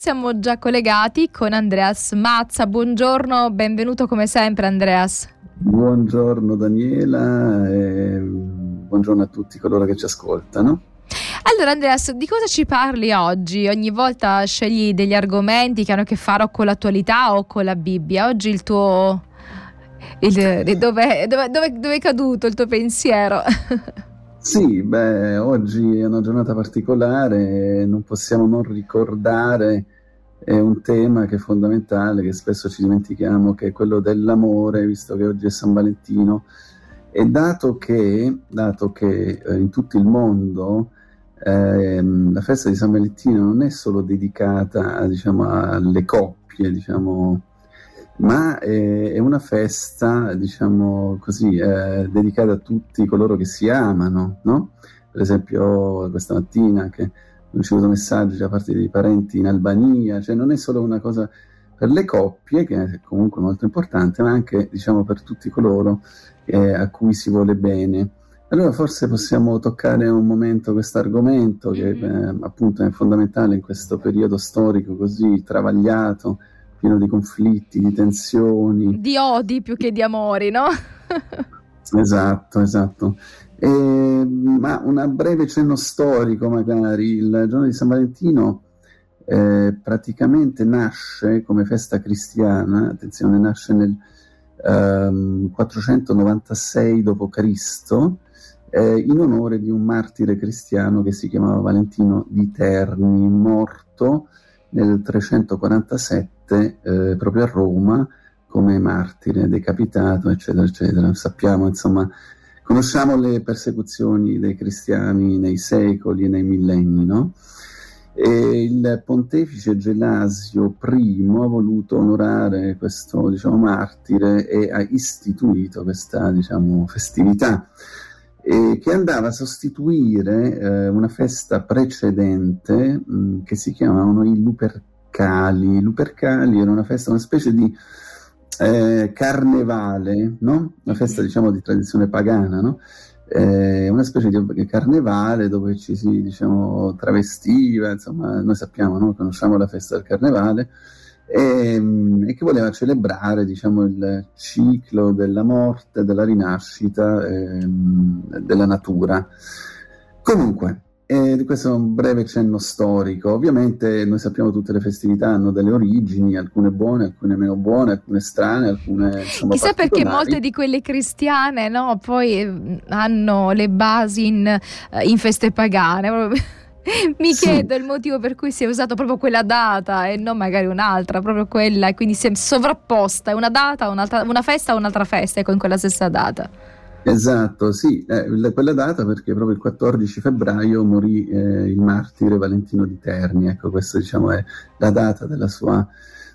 Siamo già collegati con Andreas Mazza. Buongiorno, benvenuto come sempre Andreas. Buongiorno Daniela e buongiorno a tutti coloro che ci ascoltano. Allora Andreas, di cosa ci parli oggi? Ogni volta scegli degli argomenti che hanno a che fare con l'attualità o con la Bibbia. Oggi il tuo... Il, dove, dove, dove, dove è caduto il tuo pensiero? Sì, beh, oggi è una giornata particolare, non possiamo non ricordare è un tema che è fondamentale, che spesso ci dimentichiamo, che è quello dell'amore, visto che oggi è San Valentino. E dato che, dato che eh, in tutto il mondo eh, la festa di San Valentino non è solo dedicata diciamo, alle coppie, diciamo, ma è, è una festa, diciamo così, eh, dedicata a tutti coloro che si amano, no? Per esempio questa mattina che ho ricevuto messaggi da parte dei parenti in Albania, cioè non è solo una cosa per le coppie, che è comunque molto importante, ma anche diciamo, per tutti coloro eh, a cui si vuole bene. Allora forse possiamo toccare un momento questo argomento che eh, appunto è fondamentale in questo periodo storico così travagliato, pieno di conflitti, di tensioni. Di odi più che di amori, no? esatto, esatto. E, ma un breve cenno storico magari, il giorno di San Valentino eh, praticamente nasce come festa cristiana, attenzione, nasce nel ehm, 496 d.C., eh, in onore di un martire cristiano che si chiamava Valentino di Terni, morto nel 347 eh, proprio a Roma come martire, decapitato, eccetera, eccetera. Sappiamo, insomma, conosciamo le persecuzioni dei cristiani nei secoli e nei millenni, no? E il pontefice Gelasio I ha voluto onorare questo diciamo, martire e ha istituito questa diciamo, festività eh, che andava a sostituire eh, una festa precedente mh, mm, che si chiamavano i Lupercali. I Lupercali era una festa, una specie di eh, carnevale, no? una festa diciamo di tradizione pagana, no? eh, una specie di carnevale dove ci si diciamo, travestiva, insomma noi sappiamo, no? conosciamo la festa del carnevale e, e che voleva celebrare diciamo, il ciclo della morte, della rinascita eh, della natura. Comunque, eh, questo è un breve cenno storico. Ovviamente noi sappiamo che tutte le festività hanno delle origini, alcune buone, alcune meno buone, alcune strane, alcune insomma, Chissà perché molte di quelle cristiane no, poi eh, hanno le basi in, eh, in feste pagane. Mi sì. chiedo il motivo per cui si è usato proprio quella data e non magari un'altra, proprio quella, e quindi si è sovrapposta una data, una festa a un'altra festa, ecco, in quella stessa data. Esatto, sì, eh, quella data perché proprio il 14 febbraio morì eh, il martire Valentino di Terni, ecco questa diciamo è la data della sua,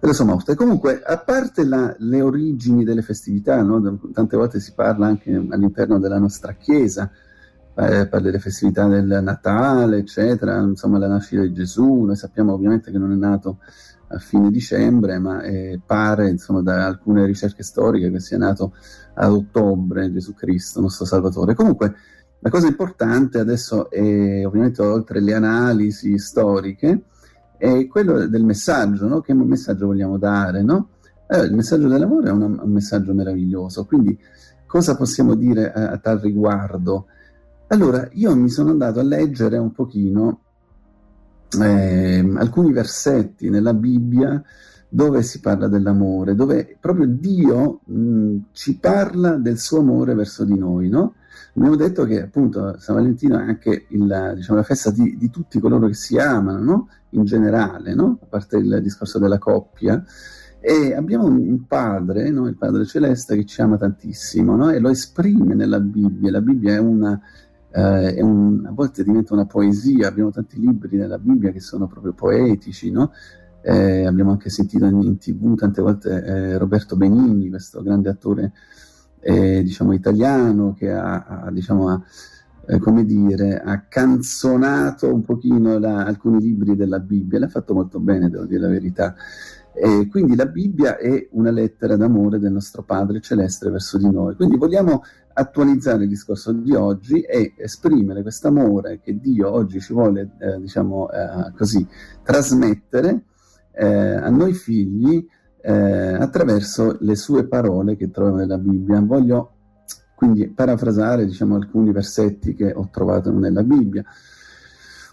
della sua morte. Comunque, a parte la, le origini delle festività, no? tante volte si parla anche all'interno della nostra Chiesa, eh, per le festività del Natale, eccetera, insomma la nascita di Gesù, noi sappiamo ovviamente che non è nato a fine dicembre, ma eh, pare insomma da alcune ricerche storiche che sia nato ad ottobre Gesù Cristo, nostro Salvatore. Comunque la cosa importante adesso è ovviamente oltre le analisi storiche è quello del messaggio, no? che messaggio vogliamo dare, no? eh, il messaggio dell'amore è una, un messaggio meraviglioso, quindi cosa possiamo dire a, a tal riguardo? Allora, io mi sono andato a leggere un pochino eh, alcuni versetti nella Bibbia dove si parla dell'amore, dove proprio Dio mh, ci parla del suo amore verso di noi, no? Abbiamo detto che appunto San Valentino è anche il, diciamo, la festa di, di, tutti coloro che si amano, no? In generale, no? A parte il discorso della coppia. E abbiamo un padre, no? il Padre Celeste, che ci ama tantissimo no? e lo esprime nella Bibbia. La Bibbia è una, eh, un, a volte diventa una poesia, abbiamo tanti libri nella Bibbia che sono proprio poetici, no? eh, abbiamo anche sentito in, in tv tante volte eh, Roberto Benigni, questo grande attore eh, diciamo, italiano che ha, ha, diciamo, ha eh, come dire, ha canzonato un pochino la, alcuni libri della Bibbia, l'ha fatto molto bene, devo dire la verità. E quindi la Bibbia è una lettera d'amore del nostro Padre Celeste verso di noi. Quindi vogliamo attualizzare il discorso di oggi e esprimere questo amore che Dio oggi ci vuole, eh, diciamo eh, così, trasmettere eh, a noi figli eh, attraverso le sue parole che troviamo nella Bibbia. Voglio quindi parafrasare diciamo, alcuni versetti che ho trovato nella Bibbia.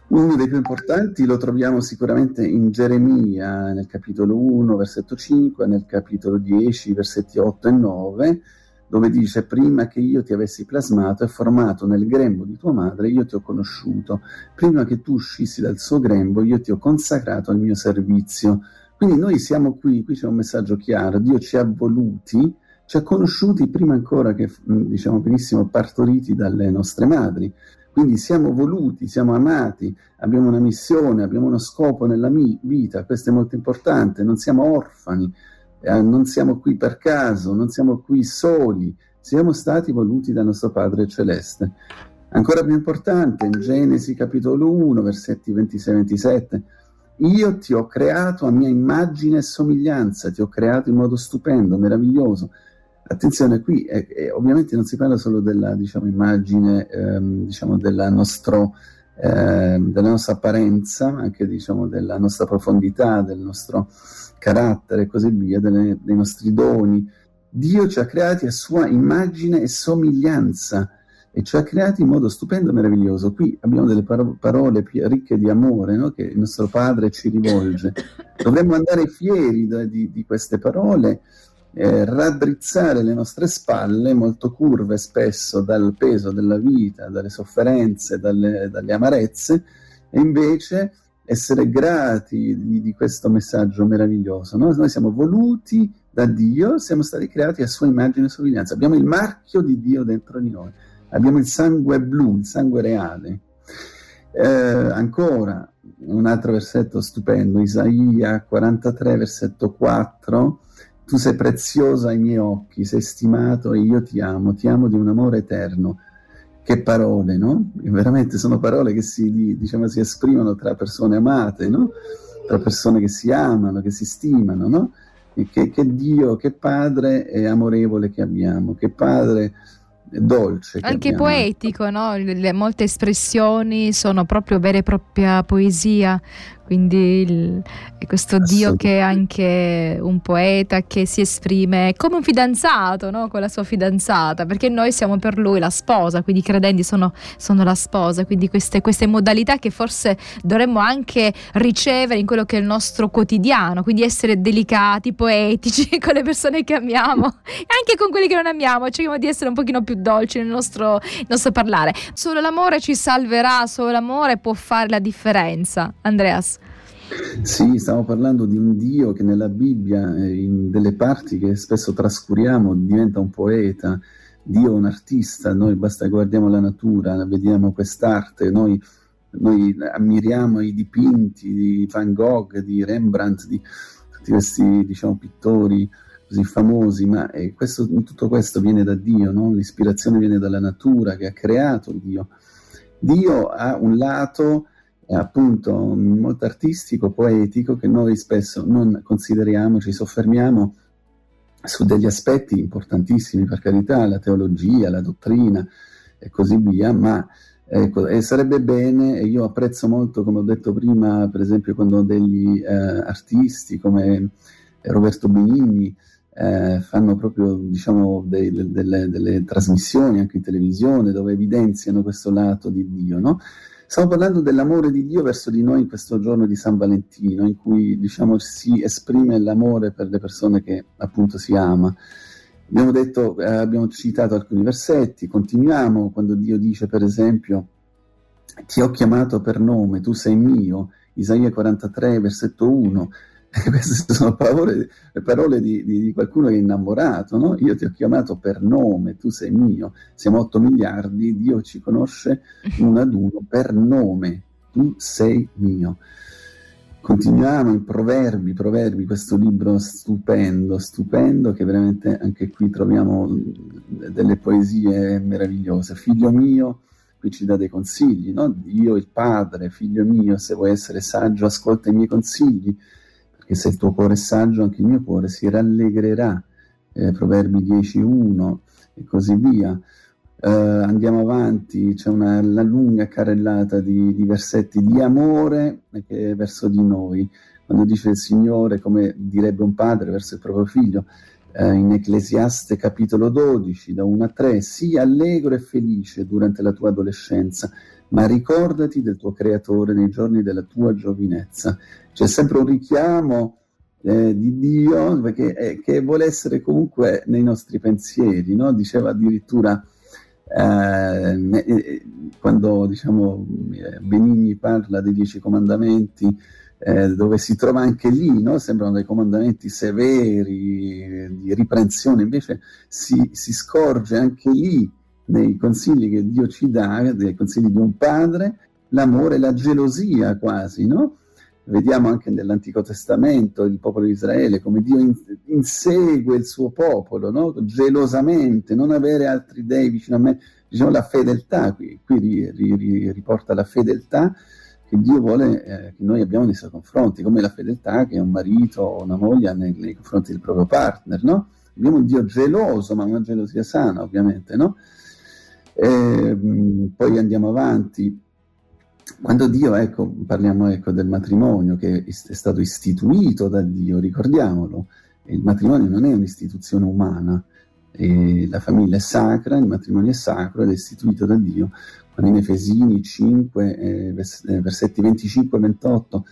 Uno dei più importanti lo troviamo sicuramente in Geremia, nel capitolo 1, versetto 5, nel capitolo 10, versetti 8 e 9, dove dice prima che io ti avessi plasmato e formato nel grembo di tua madre, io ti ho conosciuto, prima che tu uscissi dal suo grembo, io ti ho consacrato al mio servizio. Quindi noi siamo qui, qui c'è un messaggio chiaro, Dio ci ha voluti, ci ha conosciuti prima ancora che, diciamo benissimo, partoriti dalle nostre madri. Quindi siamo voluti, siamo amati, abbiamo una missione, abbiamo uno scopo nella vita, questo è molto importante, non siamo orfani, eh, non siamo qui per caso, non siamo qui soli, siamo stati voluti dal nostro Padre Celeste. Ancora più importante, in Genesi capitolo 1, versetti 26-27, io ti ho creato a mia immagine e somiglianza, ti ho creato in modo stupendo, meraviglioso. Attenzione, qui eh, eh, ovviamente non si parla solo della diciamo, immagine ehm, diciamo, della, nostro, eh, della, nostra apparenza, ma anche diciamo, della nostra profondità, del nostro carattere e così via, delle, dei nostri doni. Dio ci ha creati a sua immagine e somiglianza e ci ha creati in modo stupendo e meraviglioso. Qui abbiamo delle paro- parole ricche di amore no? che il nostro Padre ci rivolge. Dovremmo andare fieri da, di, di, queste parole, eh, raddrizzare le nostre spalle, molto curve spesso dal peso della vita, dalle sofferenze, dalle, dalle amarezze, e invece essere grati di, di questo messaggio meraviglioso. No? Noi siamo voluti da Dio, siamo stati creati a sua immagine e somiglianza. Abbiamo il marchio di Dio dentro di noi, abbiamo il sangue blu, il sangue reale. Eh, ancora un altro versetto stupendo, Isaia 43, versetto 4. Tu sei preziosa ai miei occhi, sei stimato e io ti amo, ti amo di un amore eterno che parole, no? Veramente sono parole che si, diciamo, si esprimono tra persone amate, no? Tra persone che si amano, che si stimano, no? Che, che Dio, che Padre è amorevole che abbiamo, che Padre dolce. Anche abbiamo. poetico, no? Le, molte espressioni sono proprio vera e propria poesia, quindi il, è questo Dio che è anche un poeta che si esprime come un fidanzato no? con la sua fidanzata, perché noi siamo per lui la sposa, quindi i credenti sono, sono la sposa, quindi queste, queste, modalità che forse dovremmo anche ricevere in quello che è il nostro quotidiano, quindi essere delicati, poetici con le persone che amiamo e anche con quelli che non amiamo, cerchiamo di essere un pochino più dolci nel nostro, nel nostro parlare. Solo l'amore ci salverà, solo l'amore può fare la differenza. Andreas. Sì, stiamo parlando di un Dio che nella Bibbia, eh, in delle parti che spesso trascuriamo, diventa un poeta, Dio è un artista, noi basta guardiamo la natura, vediamo quest'arte, noi, noi ammiriamo i dipinti di Van Gogh, di Rembrandt, di tutti questi diciamo, pittori così famosi, ma eh, questo, tutto questo viene da Dio, no? l'ispirazione viene dalla natura che ha creato Dio. Dio ha un lato appunto molto artistico, poetico, che noi spesso non consideriamo, ci soffermiamo su degli aspetti importantissimi, per carità, la teologia, la dottrina e così via, ma ecco, e sarebbe bene, e io apprezzo molto, come ho detto prima, per esempio quando degli eh, artisti come Roberto Benigni eh, fanno proprio diciamo, dei, delle, delle, trasmissioni anche in televisione dove evidenziano questo lato di Dio, no? Stiamo parlando dell'amore di Dio verso di noi in questo giorno di San Valentino, in cui diciamo, si esprime l'amore per le persone che appunto si ama. Abbiamo, detto, eh, abbiamo citato alcuni versetti, continuiamo quando Dio dice per esempio ti ho chiamato per nome, tu sei mio, Isaia 43, versetto 1, queste sono parole, parole di, di, di, qualcuno che è innamorato, no? Io ti ho chiamato per nome, tu sei mio, siamo 8 miliardi, Dio ci conosce uno ad uno per nome, tu sei mio. Continuiamo in Proverbi, Proverbi, questo libro stupendo, stupendo, che veramente anche qui troviamo delle poesie meravigliose. Figlio mio, qui ci dà dei consigli, no? Dio il Padre, figlio mio, se vuoi essere saggio, ascolta i miei consigli che se il tuo cuore è saggio anche il mio cuore si rallegrerà. Eh, Proverbi 10.1 e così via. Eh, andiamo avanti, c'è una, una lunga carrellata di, di, versetti di amore verso di noi. quando dice il Signore, come direbbe un padre verso il proprio figlio, eh, in Ecclesiaste capitolo 12, da 1 a 3, sii allegro e felice durante la tua adolescenza, ma ricordati del tuo creatore nei giorni della tua giovinezza. C'è sempre un richiamo eh, di Dio perché, eh, che vuole essere comunque nei nostri pensieri, no? diceva addirittura eh, eh quando diciamo, eh, Benigni parla dei dieci comandamenti, eh, dove si trova anche lì, no? sembrano dei comandamenti severi, di riprensione, invece si, si scorge anche lì nei consigli che Dio ci dà, dei consigli di un padre, l'amore, la gelosia quasi, no? Vediamo anche nell'Antico Testamento il popolo di Israele come Dio in, insegue il suo popolo no? gelosamente, non avere altri dei vicino a me, diciamo la fedeltà, qui, qui ri, ri, riporta la fedeltà che Dio vuole eh, che noi abbiamo nei suoi confronti, come la fedeltà che un marito o una moglie nei, nei confronti del proprio partner, no? Abbiamo un Dio geloso, ma una gelosia sana, ovviamente, no? E, poi andiamo avanti. Quando Dio, ecco, parliamo ecco, del matrimonio che è stato istituito da Dio, ricordiamolo, il matrimonio non è un'istituzione umana, la famiglia è sacra, il matrimonio è sacro ed è istituito da Dio. Quando in Efesini 5, eh, eh, versetti 25 e 28,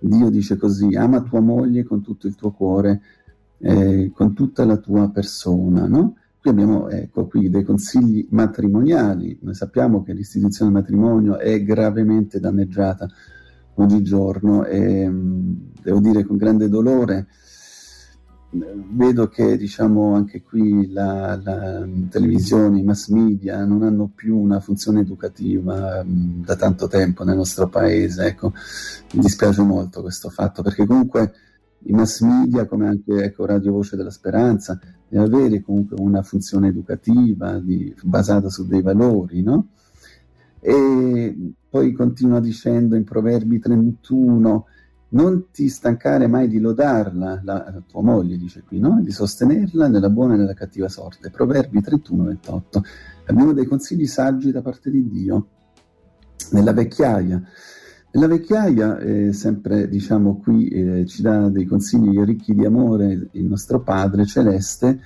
Dio dice così, ama tua moglie con tutto il tuo cuore, eh, con tutta la tua persona, no? Qui abbiamo ecco, qui dei consigli matrimoniali. Noi sappiamo che l'istituzione del matrimonio è gravemente danneggiata oggigiorno e devo dire con grande dolore vedo che diciamo anche qui la, la televisione, i mass media non hanno più una funzione educativa mh, da tanto tempo nel nostro paese. Ecco, mi dispiace molto questo fatto perché comunque i mass media, come anche ecco, Radio Voce della Speranza, deve avere comunque una funzione educativa di, basata su dei valori, no? E poi continua dicendo in Proverbi 31, non ti stancare mai di lodarla, la, tua moglie dice qui, no? di sostenerla nella buona e nella cattiva sorte. Proverbi 31, 28. Abbiamo dei consigli saggi da parte di Dio. Nella vecchiaia, la vecchiaia, eh, sempre diciamo qui, eh, ci dà dei consigli ricchi di amore il nostro Padre Celeste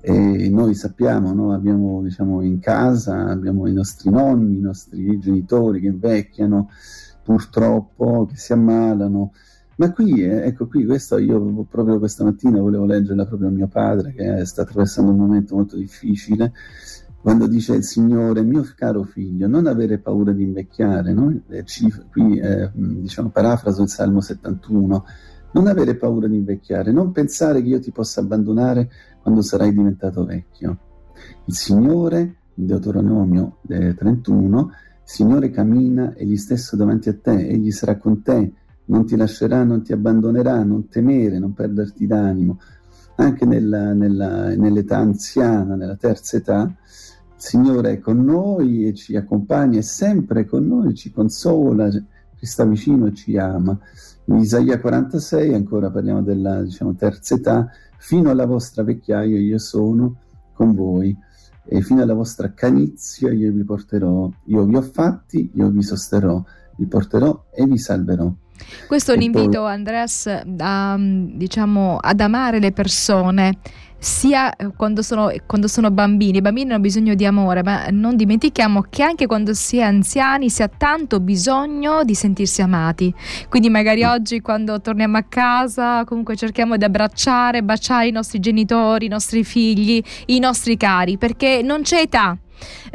e noi sappiamo, no? abbiamo diciamo, in casa, abbiamo i nostri nonni, i nostri genitori che invecchiano purtroppo, che si ammalano. Ma qui, eh, ecco qui, questo io proprio questa mattina volevo leggerla proprio a mio padre che sta attraversando un momento molto difficile quando dice il Signore, mio caro figlio, non avere paura di invecchiare, no? qui eh, diciamo parafraso il Salmo 71, non avere paura di invecchiare, non pensare che io ti possa abbandonare quando sarai diventato vecchio. Il Signore, in Deuteronomio eh, 31, il Signore cammina egli stesso davanti a te, egli sarà con te, non ti lascerà, non ti abbandonerà, non temere, non perderti d'animo. Anche nell'età anziana, nella terza età, Signore è con noi e ci accompagna, è sempre con noi, ci consola, ci sta vicino e ci ama. In Isaia 46, ancora parliamo della diciamo, terza età, fino alla vostra vecchiaia io sono con voi e fino alla vostra canizia io vi porterò, io vi ho fatti, io vi sosterrò, vi porterò e vi salverò. Questo è un invito, Andreas, a, diciamo, ad amare le persone sia eh, quando sono, quando sono, bambini. I bambini hanno bisogno di amore, ma non dimentichiamo che anche quando si è anziani si ha tanto bisogno di sentirsi amati. Quindi magari oggi quando torniamo a casa comunque cerchiamo di abbracciare, baciare i nostri genitori, i nostri figli, i nostri cari, perché non c'è età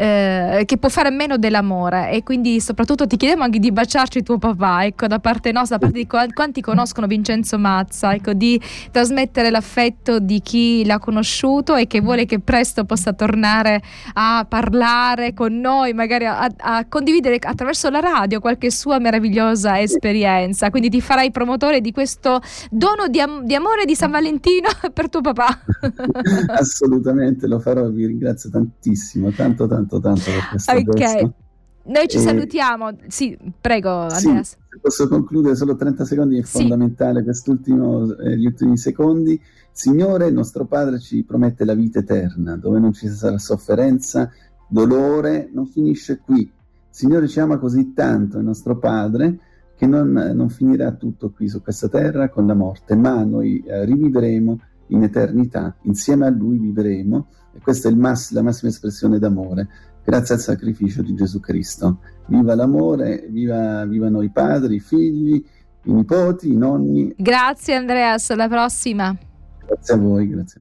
eh, che può fare a meno dell'amore e quindi soprattutto ti chiediamo anche di baciarci tuo papà, ecco, da parte nostra, da parte di quanti conoscono Vincenzo Mazza, ecco, di trasmettere l'affetto di chi l'ha conosciuto e che vuole che presto possa tornare a parlare con noi, magari a, a condividere attraverso la radio qualche sua meravigliosa esperienza. Quindi ti farai promotore di questo dono di, am- di amore di San Valentino per tuo papà. Assolutamente, lo farò, vi ringrazio tantissimo. Tanto tanto, tanto, tanto per questa Ok. Gesto. Noi ci e... salutiamo. Sì, prego, Andreas. Sì, posso concludere solo 30 secondi, è fondamentale sì. quest'ultimo, eh, gli ultimi secondi. Signore, nostro Padre ci promette la vita eterna, dove non ci sarà sofferenza, dolore, non finisce qui. Signore ci ama così tanto, il nostro Padre, che non, non, finirà tutto qui su questa terra con la morte, ma noi eh, rivivremo in eternità, insieme a Lui vivremo e questa è mass- la massima espressione d'amore, grazie al sacrificio di Gesù Cristo. Viva l'amore, viva, vivano i padri, i figli, i nipoti, i nonni. Grazie Andreas, alla prossima. Grazie a voi, grazie.